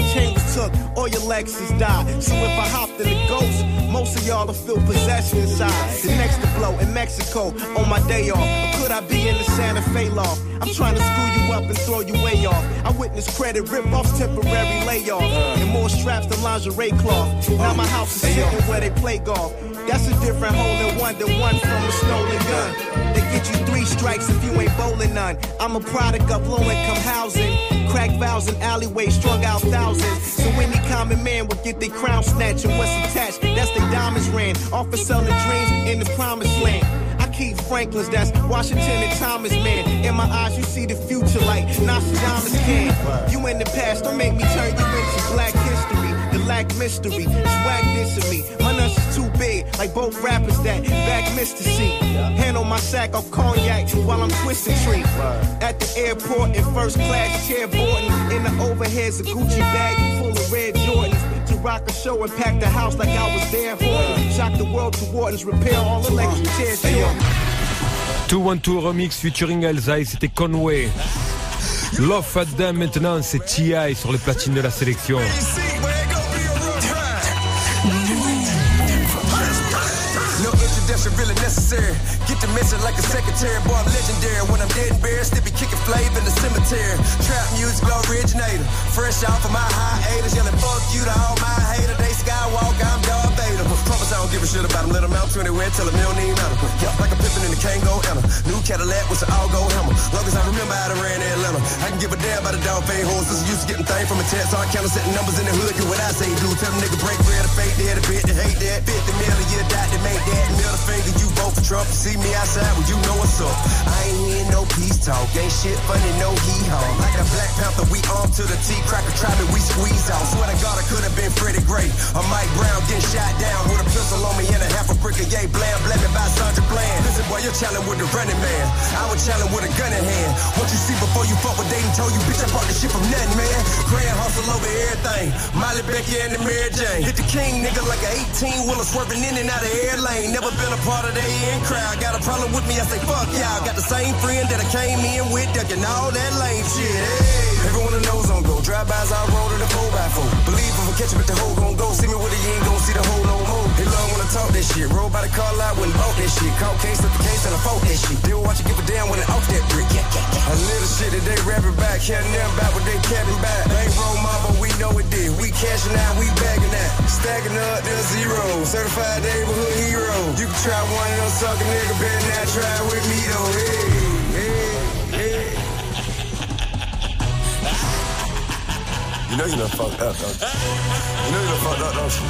[SPEAKER 19] Took, all your Lexus died. So if I hopped in the ghost, most of y'all will feel possession inside. The next to blow in Mexico on my day off. Or could I be in the Santa Fe loft? I'm trying to screw you up and throw you way off. I witnessed credit rip-offs, temporary layoffs, and more straps than lingerie cloth. Now my house is sitting where they play golf. That's a different hole in one than one from a stolen gun. Get you three strikes if you ain't bowling none. I'm a product of low income housing. Crack vows in alleyways, strung out thousands. So any common man will get their crown snatched and what's attached. That's the diamonds ran. Off of selling dreams in the promised land. I keep Franklin's, that's Washington and Thomas, man. In my eyes, you see the future like Nostradamus can. You in the past, don't make me turn you into black history. The lack mystery, swag dissing me. My nuts is too big, like both rappers that back Mr. C. Hand on my sack of cognac while I'm twisting tree. At the airport in first class chair boarding. In the overheads, a Gucci bag full of red Jordans. To rock a show and pack the house like I was there for it. Shock the world to Wardens, repair all electric chairs. Jordan.
[SPEAKER 1] 212 Remix featuring Elsa et c'était Conway. Love Fat Dam maintenant, c'est T.I. sur les platines de la sélection.
[SPEAKER 4] Messing like a secretary. Boy, I'm legendary. When I'm dead and buried, still be kicking flavor in the cemetery. Trap music originator. Fresh off of my hiatus. Yelling fuck you to all my haters. They skywalk, I'm I don't give a shit about them. Let them out to anywhere. Tell them they don't even matter. Yeah, like a pippin in the Kango Anna. New Cadillac with an all go hammer. Long as I remember how to ran Atlanta. I can give a damn about the dog fade horses. Used to getting things from a text. Hard counter setting numbers in the hood. Do what I say do. Tell them nigga break bread or fake dead. A bit to hate that. 50 million, you die to make that. Middle finger, you vote for Trump. See me outside, well, you know what's up. I ain't hearing no peace talk. Ain't shit funny, no hee haw. Like a Black Panther, we armed to the T. Cracker try me, we squeeze out. Swear to God, I could have been Freddie Gray. Or Mike Brown getting shot down with a pistol on me and a half a brick motherfucker, yay, blam, blam, by Sandra Bland. Listen, boy, you're challenging with the running man. I was challenging with a gun in hand. What you see before you fuck with Dayton told you, bitch, I brought the shit from nothing, man. Grand hustle over everything. Molly Becky and the Mary Jane. Hit the king, nigga, like an 18 wheeler swerving in and out of air lane. Never been a part of the in crowd. Got a problem with me, I say, fuck y'all. Got the same friend that I came in with, ducking all that lame shit. Hey. Everyone knows on go. Drive-bys, I roll to the 4x4. Believe if I catch you with the hoe gon' go. See me with it, you ain't gon' see the hoe no talk that shit. Roll by the car lot, wouldn't bought that shit. Caught case up the case and I fought that shit. They will watch you give a damn when it off that brick. Yeah, yeah, yeah. A little shit that they rapping back, counting them back what they capping back. Ain't roll mob, but we know it did. We cashing out, we bagging that. Stacking up, there's zero. Certified neighborhood hero. You can try one of them sucker nigga, better not try with me though. Hey, You know you done fucked up, don't you? You know you done fucked up, don't you?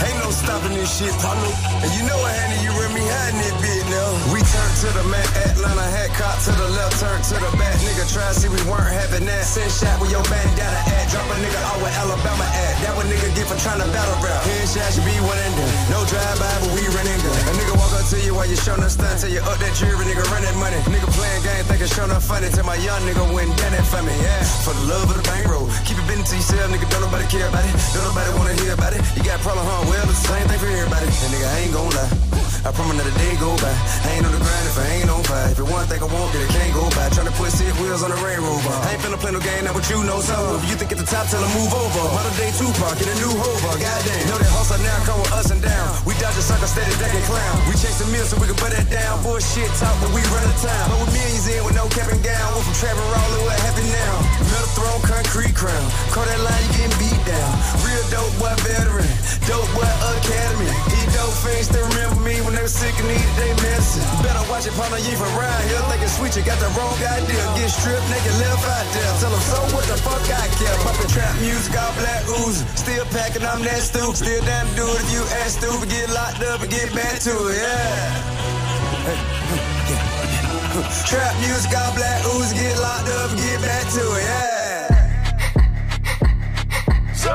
[SPEAKER 4] Ain't no stopping this shit, partner. And you know I handed you with me hiding it, bit now. We turned to the mat, Atlanta hat cop to the left, turn to the back. Nigga try see we weren't having that. Send shot with your bandana at. Drop a nigga out with Alabama at. That what nigga get for trying to battle rap. Headshot should be one and done. No drive-by, but we running gun. A nigga walk up to you while you showing us stunt. Till you up that jury, nigga run that money. Nigga playing game, thinking showing up funny. Till my young nigga went down that for me, yeah. For the love of the bankroll. Keep it been to yourself, nigga. Don't nobody care about it. Don't nobody wanna hear about it. You got a problem, huh? Well, it's the same thing for everybody. And nigga, I ain't gon' lie. I promise that a day go by. I ain't on the grind if I ain't on fire. If it one thing I won't get, it can't go by. Tryna put six wheels on the railroad bar. I ain't finna play no game, now what you know so. If you think at the top, tell them move over. Modern day Tupac in a new hover. Goddamn. Know that hustle now come with us and down. We dodge a sucker, steady decking clown. We chase the meal so we can put that down. Bullshit talk, but we run the town. But with millions in with no cap and gown. We're from Trevor Roller, what happened now? Metal throne, concrete crown. Call that line, you getting beat down. Real dope boy veteran. Dope boy academy. He dope fiends still remember me when they sick and needed they medicine. Better watch it, partner, you from around here. Thinking sweet, you got the wrong idea. Get stripped, naked, left out there. Tell them, so what the fuck I care? Pumping trap music, all black ooze. Still packing, I'm that stupid. Still down to do it if you act stupid. Get locked up and get back to it, yeah. Trap music, all black ooze. Get locked up get back to it, yeah.
[SPEAKER 17] So,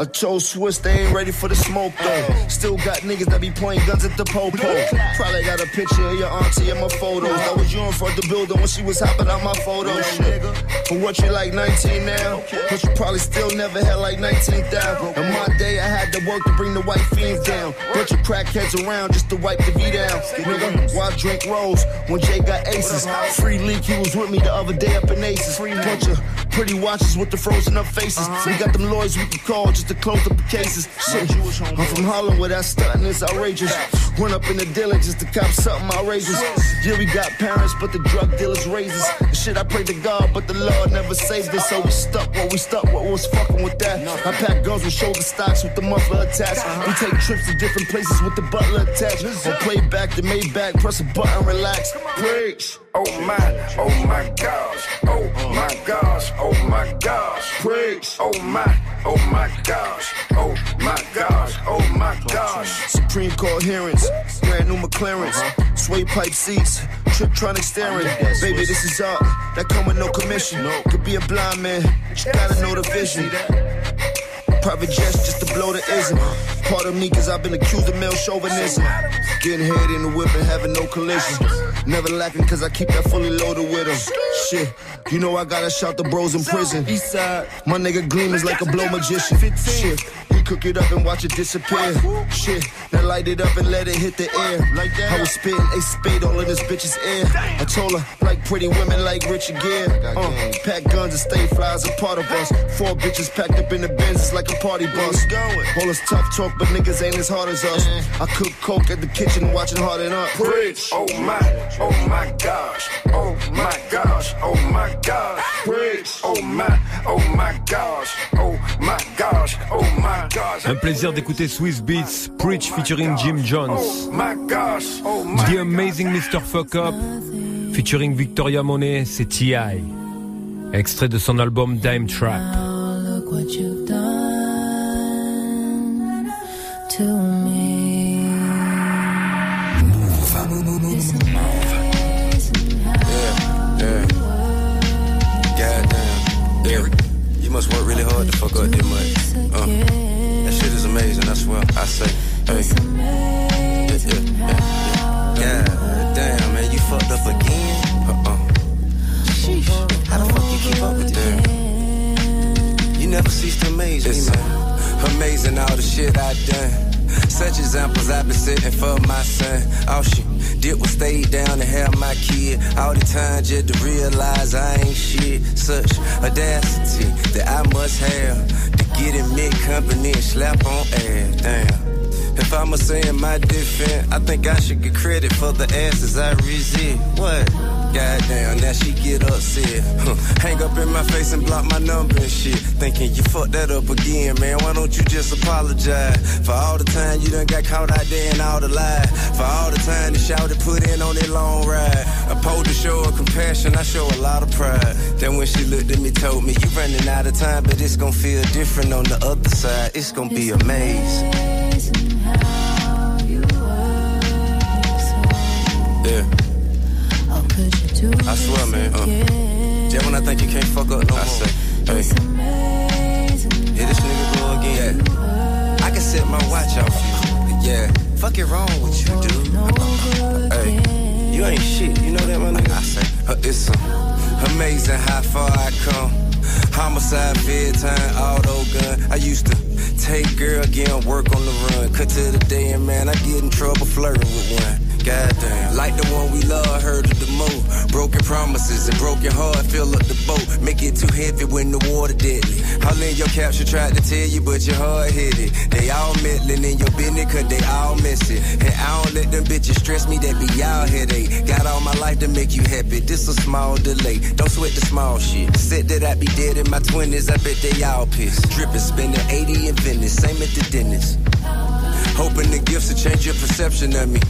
[SPEAKER 20] I chose Swiss, they ain't ready for the smoke though. Still got niggas that be pointing guns at the popo. Probably got a picture of your auntie in my photos. That was you in front of the building when she was hopping out my photos. Shit. For what you like 19 now? But you probably still never had like 19,000. In my day, I had to work to bring the white fiends down. Bunch of crackheads around just to wipe the V down. Nigga, why drink rolls when Jay got aces? Free leak, he was with me the other day up in Aces. Bunch of pretty watches with the frozen up faces. Uh-huh. We got them lawyers we can call just to close up the cases. Shit, I'm from Harlem where that stunting is outrageous. Went up in the dealer just to cop something outrageous. Yeah, we got parents, but the drug dealers raises. The shit I pray to God, but the Lord never saved us. So we stuck what we stuck, what was fucking with that. I pack guns with shoulder stocks with the muffler attached. We take trips to different places with the butler attached. Or play back the Maybach, press a button, relax. Preach.
[SPEAKER 17] Oh my, oh my gosh, oh my gosh, oh my gosh.
[SPEAKER 20] Preach.
[SPEAKER 17] Oh my, oh my gosh, oh my gosh, oh my gosh.
[SPEAKER 20] Supreme hearings, brand new McLarens, sway pipe seats, Tiptronic steering. Baby, this is art that come with no commission. Could be a blind man, you gotta know the vision. Private jets just to blow the ism. Part of me, cause I've been accused of male chauvinism. Getting head in the whip and having no collision. Never lacking, cause I keep that fully loaded with them. Shit, you know I gotta shout the bros in prison. My nigga Gleam is like a blow magician. Shit, cook it up and watch it disappear. Shit, now light it up and let it hit the air. Like that. I was spitting a spade all in this bitch's ear. I told her, like pretty women like Richard Gere. Uh, pack guns and stay flies a part of us. Four bitches packed up in the Benz, it's like a party bus. All this tough talk, but niggas ain't as hard as us. I cook coke at the kitchen watching Harden Up.
[SPEAKER 17] Preach. Oh my, oh my gosh, oh my gosh, oh my gosh.
[SPEAKER 20] Preach.
[SPEAKER 17] Oh my, oh my gosh, oh my gosh, oh my.
[SPEAKER 1] Un plaisir d'écouter Swiss Beats, Preach featuring Jim Jones.
[SPEAKER 17] Oh oh
[SPEAKER 1] The Amazing Mr. Fuck Up featuring Victoria Monet, c'est T.I. Extrait de son album Dime Trap.
[SPEAKER 21] To
[SPEAKER 4] fuck. Uh, amazing, I swear. I say, hey. Yeah, yeah, yeah, yeah. God damn, man, you fucked up again? Uh-uh. Sheesh. How the fuck you keep up with that? You never cease to amaze me, man. Amazing all the shit I done. Such examples I've been setting for my son. Oh, all she did was stay down and have my kid. All the time just to realize I ain't shit. Such audacity that I must have get in mid company and slap on ass. Damn. If I'ma say in my defense, I think I should get credit for the asses I resist. What? Goddamn, now she get upset. Huh. Hang up in my face and block my number and shit. Thinking you fucked that up again, man. Why don't you just apologize for all the time you done got caught out there and all the lies? For all the time the shout put in on that long ride. I pulled to show her compassion, I show a lot of pride. Then when she looked at me, told me, You running out of time, but it's gonna feel different on the other side. It's gonna be amazing. Yeah. I swear, man. Uh, yeah, when I think you can't fuck up no I say, hey. Here this nigga go again. Yeah. I can set my watch off you. Yeah. Fuck it wrong with you, dude. hey. You ain't shit. You know that, my nigga? I say, uh, it's uh, amazing how far I come. Homicide, fed time, auto gun. I used to take girl, again, work on the run. Cut to the day, and man, I get in trouble flirting with one. Goddamn, like the one we love, heard of the most. Broken promises and broken heart fill up the boat. Make it too heavy when the water deadly. All in your capture tried to tell you, but your heart hit it. They all meddling in your business, cause they all miss it. And I don't let them bitches stress me, that be y'all headache. Got all my life to make you happy, this a small delay. Don't sweat the small shit. Said that I'd be dead in my 20s, I bet they all pissed. Drippin', spending 80 in Venice, same at the dentist. Hoping the gifts will change your perception of me.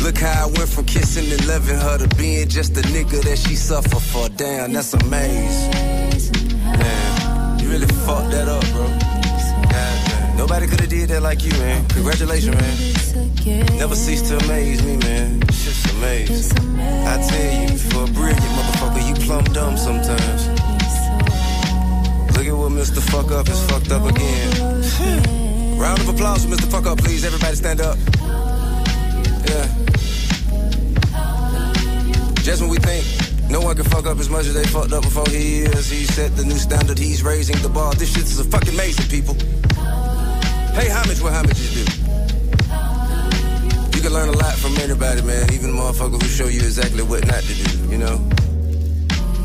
[SPEAKER 4] Look how I went from kissing and loving her to being just a nigga that she suffer for. Damn, that's amazing. Man, you really fucked that up, bro. God, Nobody could have did that like you, man. Congratulations, man. Never cease to amaze me, man. It's just amazing. I tell you, for a brilliant motherfucker, you plumb dumb sometimes. Look at what Mr. Fuck Up is fucked up again. (laughs) Round of applause for Mr. Fuck Up, please. Everybody stand up. Just when we think no one can fuck up as much as they fucked up before he is, he set the new standard, he's raising the bar. This shit is a fucking amazing, people. Pay homage what homage is due. You can learn a lot from anybody, man, even the motherfucker who show you exactly what not to do, you know?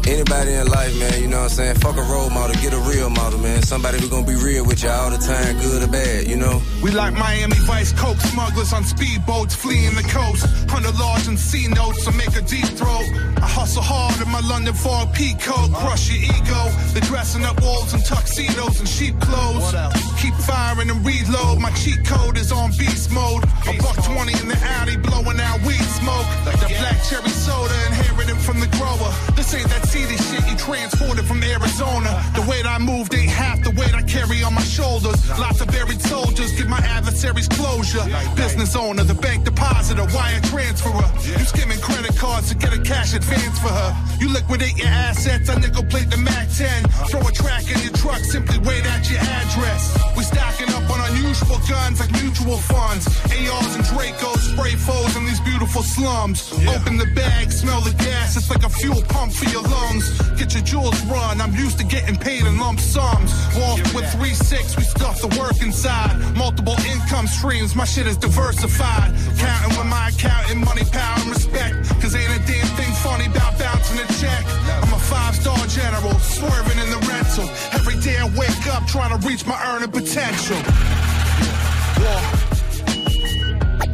[SPEAKER 4] Anybody in life, man, you know what I'm saying? Fuck a role model, get a real model, man. Somebody who gonna be real with you all the time, good or bad, you know?
[SPEAKER 6] We like Miami Vice Coke smugglers on speedboats fleeing the coast. Hundred large and C notes to make a deep throat. I hustle hard in my London fog peak coat, crush your ego. They're dressing up walls in tuxedos and sheep clothes. Keep firing and reload. My cheat code is on beast mode. A buck twenty in the alley, blowing out weed smoke. Like The black cherry soda inherited from the grower. This ain't that CD shit you transported from Arizona. The weight I moved ain't half the weight I carry on my shoulders. Lots of buried soldiers give my adversaries closure. Business owner, the bank depositor, wire transferer. You skimming credit cards to get a cash advance for her. You liquidate your assets, I nickel plate the Mac 10. Throw a track in your truck, simply wait at your address. We stacking up on unusual guns like mutual funds. ARs and Dracos, spray foes in these beautiful slums. Open the bag, smell the gas, it's like a fuel pump for your lungs. Get your jewels run, I'm used to getting paid in lump sums. Off with 3-6, we stuff the work inside. Multiple income streams, my shit is diversified. Counting with my accountant, money, power, and respect. Cause ain't a damn thing funny about bouncing a check. I'm a five-star general, swerving in the rental. Every day I wake up trying to reach my earning potential.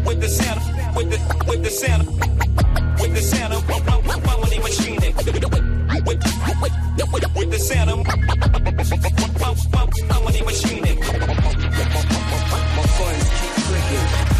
[SPEAKER 8] With the Santa, with the, with the Santa, with the Santa, my money machine. With, with, with, with the Santa, my money machine. My funds keep clicking.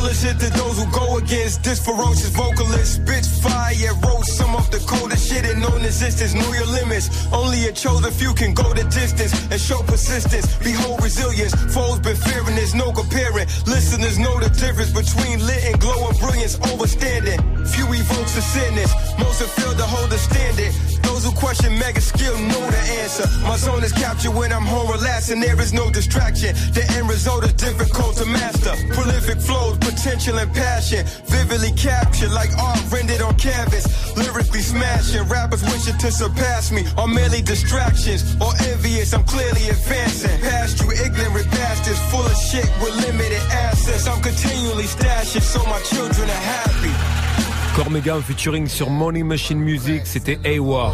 [SPEAKER 22] Condolences to those who go against this ferocious vocalist. Bitch, fire, roast some of the coldest shit in known existence. Know your limits. Only a chosen few can go the distance and show persistence. Behold resilience. Foes been fearing, there's no comparing. Listeners know the difference between lit and glow glowing brilliance overstanding. Few evokes the sinners. Most have failed to hold the standard. Those who question mega skill know the answer. My zone is captured when I'm home relaxing. There is no distraction. The end result is difficult to master. Prolific flows, potential and passion. Vividly captured like art rendered on canvas. Lyrically smashing. Rappers wishing to surpass me. Are merely distractions or envious. I'm clearly advancing. Past you ignorant bastards full of shit with limited assets. I'm continually stashing so my children are happy.
[SPEAKER 1] Cormega en featuring sur Money Machine Music, c'était A-War.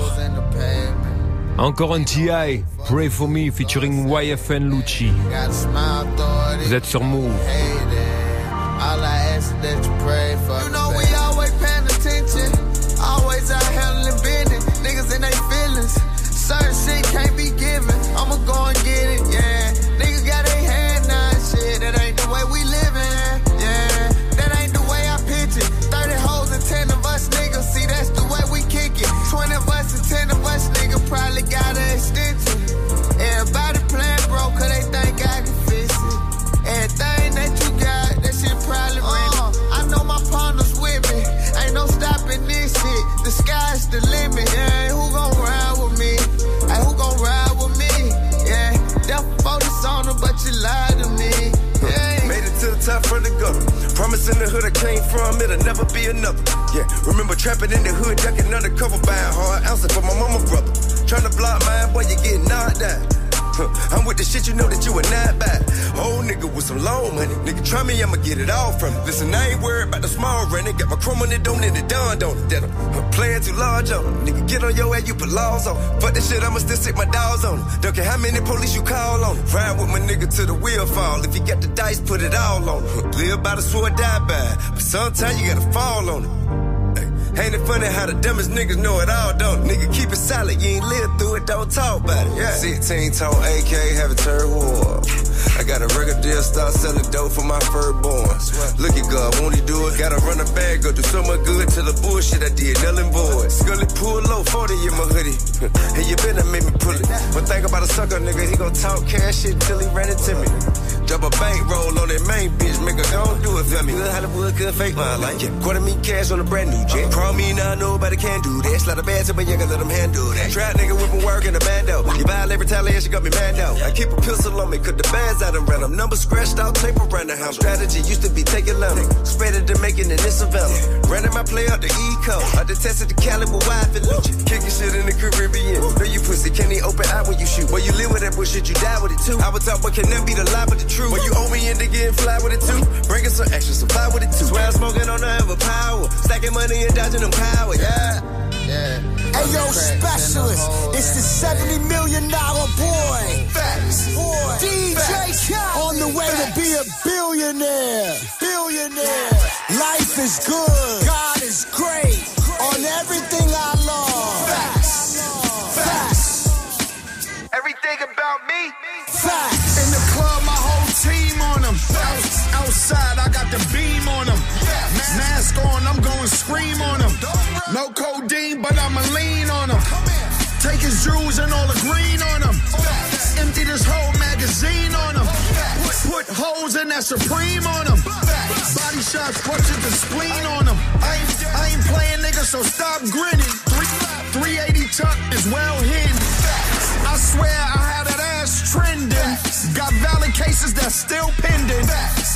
[SPEAKER 1] Encore un TI, Pray For Me featuring YFN Lucci. Vous êtes sur Mouv'.
[SPEAKER 23] All I ask is that you pray for You know we always paying attention. Always out handling business. Niggas in their feelings. Certain shit can't be given. I'ma go and get it, yeah.
[SPEAKER 4] Promise in the hood I came from, it'll never be another. Yeah, remember trapping in the hood, ducking undercover, buying hard ounces for my mama brother. Trying to block mine, boy, you get knocked out. Huh, I'm with the shit, you know that you a not bad. Old nigga with some loan money. Nigga, try me, I'ma get it all from it. Listen, I ain't worried about the small rent. Got my chrome on it, don't in it, done, don't it. I'm playing too large on it. Nigga, get on your ass, you put laws on it. Fuck that shit, I'ma still sit my dogs on it. Don't care how many police you call on it. Ride with my nigga till the wheel fall. If you got the dice, put it all on it. Live by the sword, die by it. But sometimes you gotta fall on it. Ain't it funny how the dumbest niggas know it all, don't? Nigga, keep it solid. You ain't lived through it, don't talk about it. Yeah. 16 tone AK, have a turn war. I got a record deal, start selling dope for my firstborn. Look at God, won't he do it? Gotta run a bag, go do so much good to the bullshit I did, and void. Scully pull low, 40 in my hoodie. (laughs) and you better make me pull it. But think about a sucker, nigga, he gon' talk cash shit till he ran into me. Drop a bank roll on that main bitch, make her gon' do it for me. Good Hollywood, good fake my life. Yeah. Quarter me cash on a brand new jet. Call me now, nobody can do that. Slide a bad to but you can let them handle that. Trap nigga whipping work in the bando. You violate retaliation, got me mad out. I keep a pistol on me, cut the bands out and ran them. Numbers scratched out, tape around the house. Strategy used to be taking lumber. Spread it to making it Savannah. Running my play out the E code. I detested the Cali with wife and Lucha. Kicking shit in the Caribbean. Know you pussy, can't even open eye when you shoot. Boy, you live with that bullshit, you die with it too. I was talk, but can never be the lie but the truth. Boy, you owe me in to get fly with it too. Bringing some extra supply with it too. Swear I'm smoking on the ever power. Stacking money and dodging them power, yeah.
[SPEAKER 23] Yeah.
[SPEAKER 24] Hey yo, specialist, it's the 70 million dollar boy.
[SPEAKER 23] Facts.
[SPEAKER 24] Boy. DJ Khaled. On the way to be a billionaire. Billionaire. Life is good. God is great. On everything I love.
[SPEAKER 23] Facts.
[SPEAKER 24] Facts.
[SPEAKER 23] Everything about me.
[SPEAKER 24] Facts.
[SPEAKER 17] In the club, my whole team on them. outside, I got the beam on them. Mask on, I'm going scream on them. No codeine, but I'ma lean on them. Take his jewels and all the green on them. Empty this whole magazine on them. Put holes in that Supreme on them. Body shots, ruptured the spleen on them. I ain't, I ain't playing nigga, so stop grinning. Three, 380 tuck is well hidden. I swear I had that ass trending. Got valid cases that's still pending.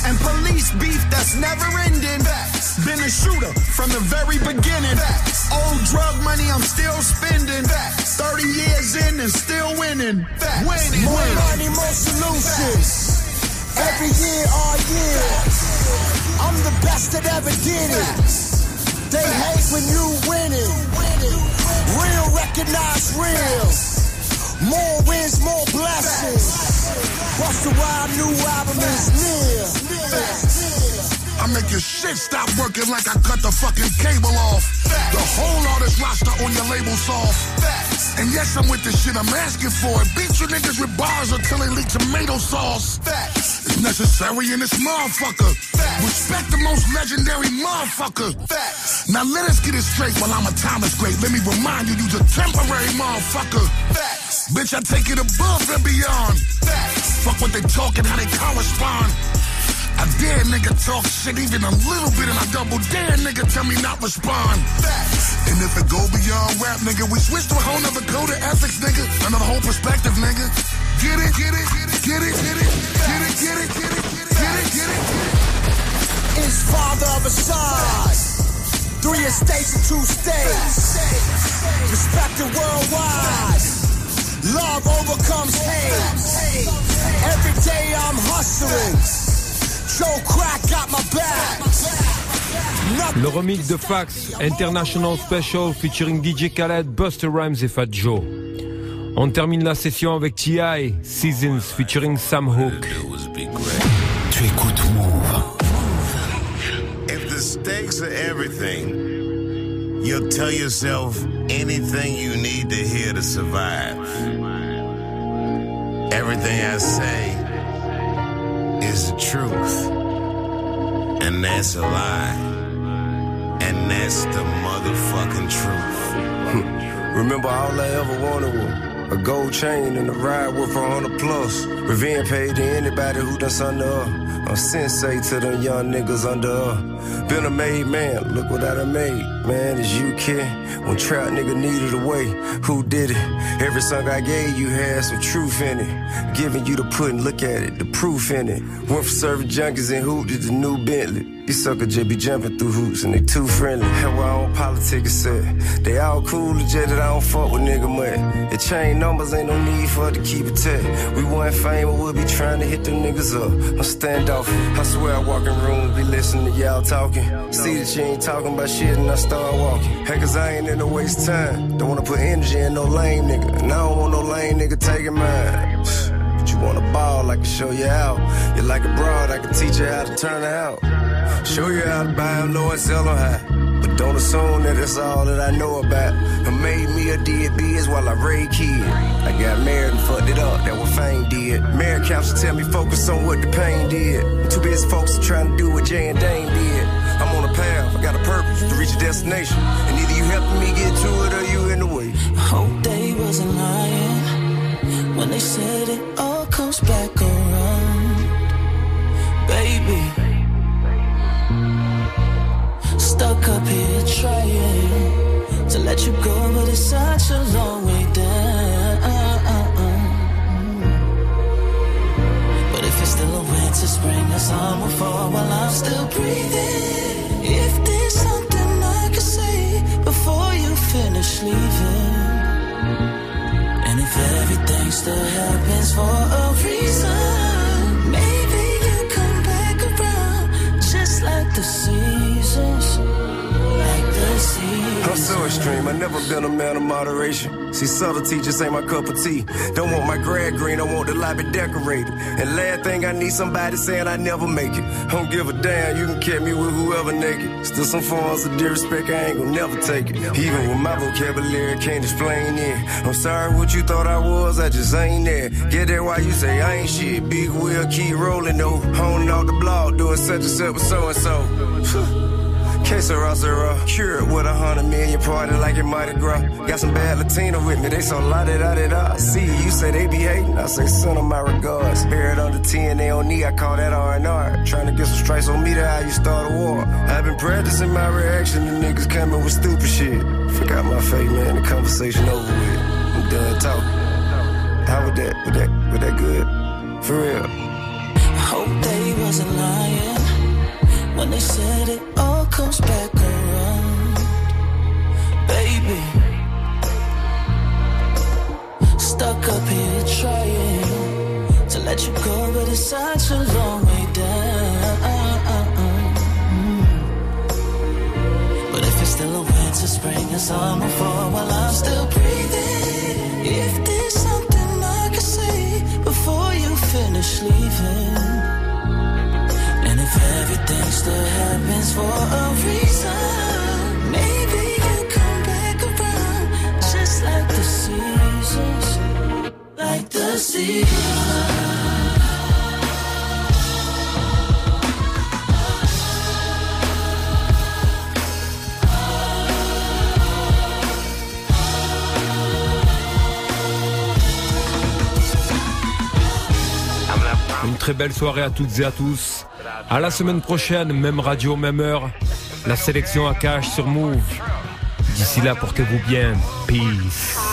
[SPEAKER 17] And police beef that's never ending. Been a shooter from the very beginning. Old drug money I'm still spending. 30 years in and still winning. Winning.
[SPEAKER 24] More
[SPEAKER 17] winning.
[SPEAKER 24] money, more solutions. Every year, all year. I'm the best that ever did it. They hate when you winning. Real recognize real. More wins, more blessings. Bust a wild new album is near.
[SPEAKER 17] I make your shit stop working like I cut the fucking cable off. The whole artist roster on your label soft. And yes, I'm with the shit I'm asking for. it. Beat you niggas with bars until they leak tomato sauce. Necessary in this motherfucker. Respect the most legendary motherfucker. Now let us get it straight while I'm a timeless great. Let me remind you, you's a temporary motherfucker. Bitch, I take it above and beyond. Fuck what they talking, how they correspond.
[SPEAKER 6] I dare nigga talk shit even a little bit and I double dare nigga tell me not respond. And if it go beyond rap, nigga, we switch to a whole nother code of ethics, nigga. Another whole perspective, nigga. Get it, get it, get it, get it, get it, get it, get it, get it, get it, get it.
[SPEAKER 24] Is father of a son. Three estates and two states. Respected worldwide. Love overcomes hate. Every day I'm hustling. Joe Crack got my back.
[SPEAKER 1] Le remix de Fax, International Special featuring DJ Khaled, Buster Rhymes et Fat Joe. On termine la session avec T.I. Seasons featuring Sam Hook.
[SPEAKER 21] Tu écoutes Mouv'.
[SPEAKER 25] If the stakes are everything, you'll tell yourself anything you need to hear to survive. Everything I say is the truth, and that's a lie, and that's the motherfucking truth. (laughs)
[SPEAKER 4] Remember all I ever wanted was a gold chain and a ride worth a hundred plus. Revenge paid to anybody who done something to. I'm sensei to them young niggas under her. Been a made man, look what I done made. Man, is you kid? When trap nigga needed a way, who did it? Every song I gave you had some truth in it. Giving you the pudding, look at it, the proof in it. Went from serving junkies and hoop to the new Bentley. These suckers just be jumping through hoops and they too friendly. Hell, why on politics set. they all cool, legit that I don't fuck with nigga much. It chain numbers, ain't no need for it to keep it tight. We want fame, but we'll be trying to hit them niggas up. I'm standoff. I swear I walk in rooms, be listening to y'all talking. See that you ain't talking about shit and I start walking. Hey, cause I ain't in no waste time. Don't wanna put energy in no lame nigga. And I don't want no lame nigga taking mine. But you want a ball, I can show you how. You like a broad, I can teach you how to turn it out. Show you how to buy low and sell them high. Don't assume that that's all that I know about. I made me a did biz while I raised kid. I got married and fucked it up, that what fame did. Married counsel tell me focus on what the pain did. Too busy focused trying to do what Jay and Dane did. I'm on a path, I got a purpose to reach a destination. And either you helping me get to it or you in the way.
[SPEAKER 21] Hope they wasn't lying when they said it all comes back around, baby. Stuck up here trying to let you go, but it's such a long way down. But if it's still a winter, spring, or summer, fall while I'm still breathing. If there's something I could say before you finish leaving. And if everything still happens for a reason, maybe you come back around just like the seasons.
[SPEAKER 4] I'm so extreme, I never been a man of moderation. See, subtlety just ain't my cup of tea. Don't want my grad green, I want the lobby decorated. And last thing I need somebody saying I never make it. Don't give a damn, you can catch me with whoever naked. Still some forms of disrespect, I ain't gonna never take it. Even with my vocabulary, can't explain it. I'm sorry what you thought I was, I just ain't there. Get there why you say I ain't shit. Big wheel, keep rolling though. Honing off the blog, doing such and such with so and so. Quesera, Sera, cured with a hundred million party like it Mardi Gras. Got some bad Latino with me, they so la da da da. See, you say they be hating, I say send them my regards. Buried under TNA on knee, I call that R&R. Trying to get some strikes on me, to how you start a war. I've been practicing my reaction to niggas coming with stupid shit. Forgot my fate, man, the conversation over with. I'm done talking. How was that? Was that, was that good? For real.
[SPEAKER 21] I hope they wasn't lying when they said it all comes back around, baby. Stuck up here trying to let you go, but it's such a long way down. But if it's still a winter, spring, and summer, fall while I'm still breathing, if there's something I could say before you finish leaving. Everything happens for a.
[SPEAKER 1] Une très belle soirée à toutes et à tous. À la semaine prochaine, même radio, même heure. La sélection à cash sur Move. D'ici là, portez-vous bien. Peace.